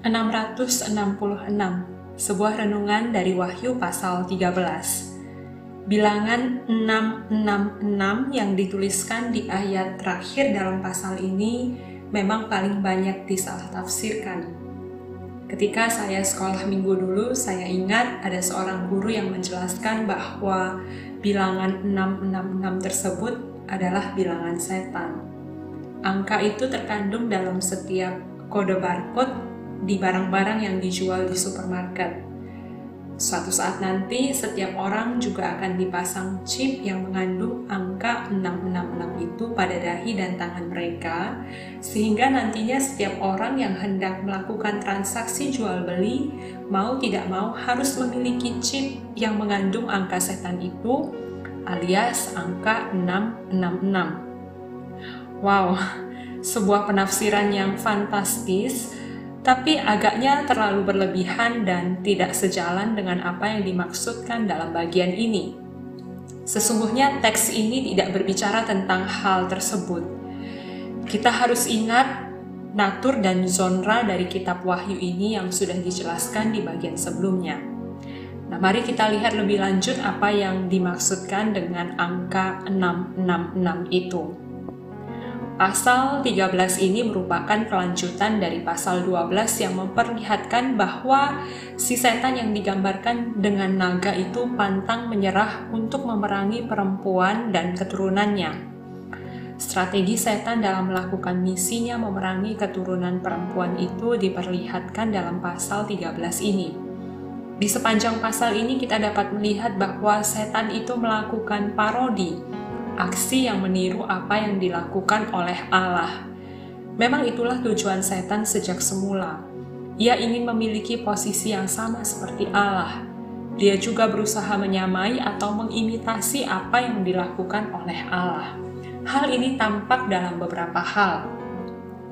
666 Sebuah renungan dari Wahyu pasal 13 Bilangan 666 yang dituliskan di ayat terakhir dalam pasal ini memang paling banyak disalah tafsirkan. Ketika saya sekolah minggu dulu, saya ingat ada seorang guru yang menjelaskan bahwa bilangan 666 tersebut adalah bilangan setan. Angka itu terkandung dalam setiap kode barcode di barang-barang yang dijual di supermarket. Suatu saat nanti, setiap orang juga akan dipasang chip yang mengandung angka 666 itu pada dahi dan tangan mereka, sehingga nantinya setiap orang yang hendak melakukan transaksi jual-beli, mau tidak mau harus memiliki chip yang mengandung angka setan itu, alias angka 666. Wow, sebuah penafsiran yang fantastis, tapi agaknya terlalu berlebihan dan tidak sejalan dengan apa yang dimaksudkan dalam bagian ini. Sesungguhnya teks ini tidak berbicara tentang hal tersebut. Kita harus ingat natur dan genre dari kitab Wahyu ini yang sudah dijelaskan di bagian sebelumnya. Nah, mari kita lihat lebih lanjut apa yang dimaksudkan dengan angka 666 itu. Pasal 13 ini merupakan kelanjutan dari pasal 12 yang memperlihatkan bahwa si setan yang digambarkan dengan naga itu pantang menyerah untuk memerangi perempuan dan keturunannya. Strategi setan dalam melakukan misinya memerangi keturunan perempuan itu diperlihatkan dalam pasal 13 ini. Di sepanjang pasal ini kita dapat melihat bahwa setan itu melakukan parodi aksi yang meniru apa yang dilakukan oleh Allah. Memang itulah tujuan setan sejak semula. Ia ingin memiliki posisi yang sama seperti Allah. Dia juga berusaha menyamai atau mengimitasi apa yang dilakukan oleh Allah. Hal ini tampak dalam beberapa hal.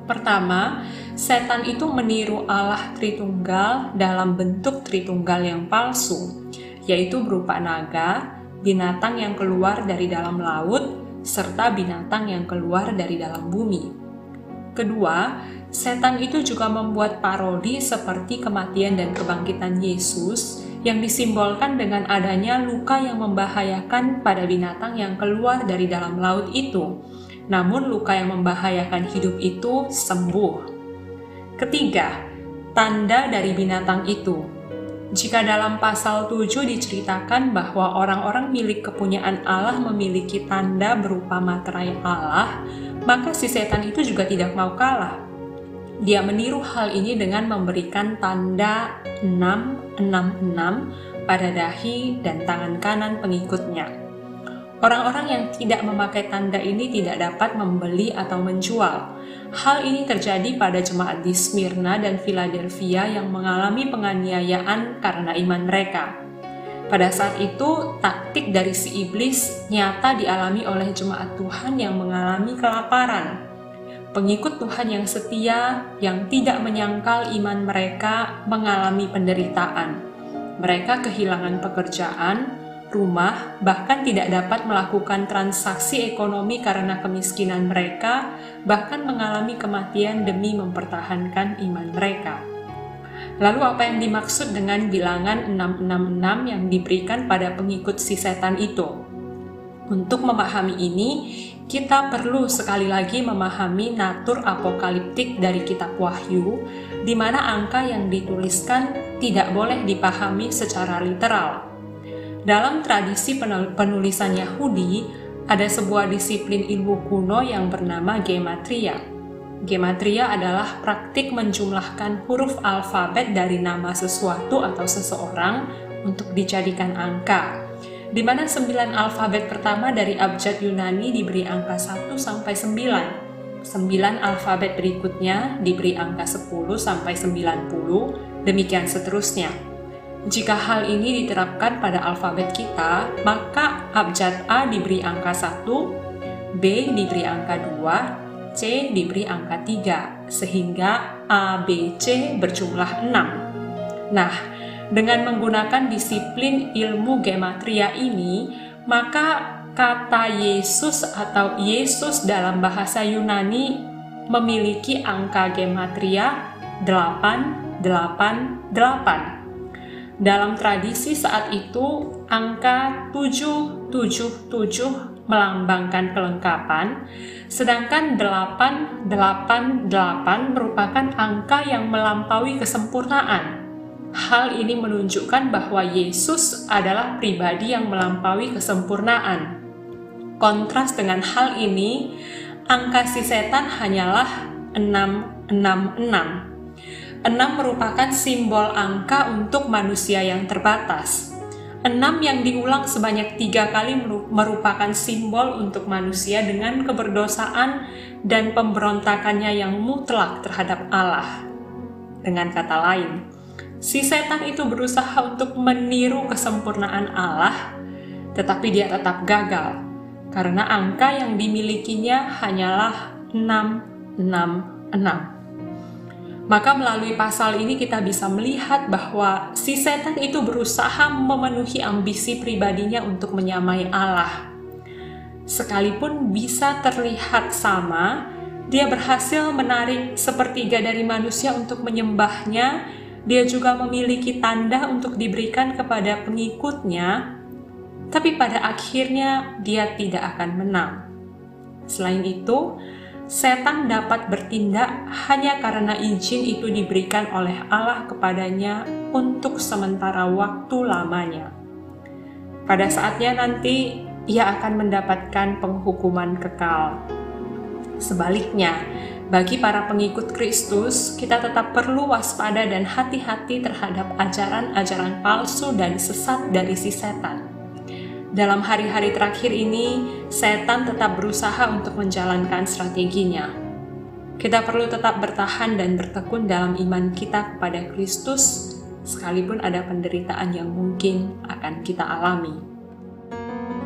Pertama, setan itu meniru Allah Tritunggal dalam bentuk Tritunggal yang palsu, yaitu berupa naga, binatang yang keluar dari dalam laut, serta binatang yang keluar dari dalam bumi. Kedua, setan itu juga membuat parodi seperti kematian dan kebangkitan Yesus yang disimbolkan dengan adanya luka yang membahayakan pada binatang yang keluar dari dalam laut itu. Namun luka yang membahayakan hidup itu sembuh. Ketiga, tanda dari binatang itu jika dalam pasal 7 diceritakan bahwa orang-orang milik kepunyaan Allah memiliki tanda berupa materai Allah, maka si setan itu juga tidak mau kalah. Dia meniru hal ini dengan memberikan tanda 666 pada dahi dan tangan kanan pengikutnya. Orang-orang yang tidak memakai tanda ini tidak dapat membeli atau menjual Hal ini terjadi pada jemaat di Smyrna dan Philadelphia yang mengalami penganiayaan karena iman mereka. Pada saat itu, taktik dari si iblis nyata dialami oleh jemaat Tuhan yang mengalami kelaparan. Pengikut Tuhan yang setia, yang tidak menyangkal iman mereka, mengalami penderitaan. Mereka kehilangan pekerjaan, rumah, bahkan tidak dapat melakukan transaksi ekonomi karena kemiskinan mereka, bahkan mengalami kematian demi mempertahankan iman mereka. Lalu apa yang dimaksud dengan bilangan 666 yang diberikan pada pengikut si setan itu? Untuk memahami ini, kita perlu sekali lagi memahami natur apokaliptik dari kitab Wahyu, di mana angka yang dituliskan tidak boleh dipahami secara literal, dalam tradisi penulisan Yahudi, ada sebuah disiplin ilmu kuno yang bernama gematria. Gematria adalah praktik menjumlahkan huruf alfabet dari nama sesuatu atau seseorang untuk dijadikan angka, di mana sembilan alfabet pertama dari abjad Yunani diberi angka 1 sampai 9. Sembilan alfabet berikutnya diberi angka 10 sampai 90, demikian seterusnya. Jika hal ini diterapkan pada alfabet kita, maka abjad A diberi angka 1, B diberi angka 2, C diberi angka 3, sehingga A, B, C berjumlah 6. Nah, dengan menggunakan disiplin ilmu gematria ini, maka kata Yesus atau Yesus dalam bahasa Yunani memiliki angka gematria 8, 888. Dalam tradisi saat itu, angka 777 melambangkan kelengkapan, sedangkan 888 merupakan angka yang melampaui kesempurnaan. Hal ini menunjukkan bahwa Yesus adalah pribadi yang melampaui kesempurnaan. Kontras dengan hal ini, angka si setan hanyalah 666. 6 merupakan simbol angka untuk manusia yang terbatas. 6 yang diulang sebanyak tiga kali merupakan simbol untuk manusia dengan keberdosaan dan pemberontakannya yang mutlak terhadap Allah. Dengan kata lain, si setan itu berusaha untuk meniru kesempurnaan Allah, tetapi dia tetap gagal karena angka yang dimilikinya hanyalah 666. Maka melalui pasal ini kita bisa melihat bahwa si setan itu berusaha memenuhi ambisi pribadinya untuk menyamai Allah. Sekalipun bisa terlihat sama, dia berhasil menarik sepertiga dari manusia untuk menyembahnya. Dia juga memiliki tanda untuk diberikan kepada pengikutnya, tapi pada akhirnya dia tidak akan menang. Selain itu, setan dapat bertindak hanya karena izin itu diberikan oleh Allah kepadanya untuk sementara waktu lamanya. Pada saatnya nanti, ia akan mendapatkan penghukuman kekal. Sebaliknya, bagi para pengikut Kristus, kita tetap perlu waspada dan hati-hati terhadap ajaran-ajaran palsu dan sesat dari si setan dalam hari-hari terakhir ini, setan tetap berusaha untuk menjalankan strateginya. Kita perlu tetap bertahan dan bertekun dalam iman kita kepada Kristus, sekalipun ada penderitaan yang mungkin akan kita alami.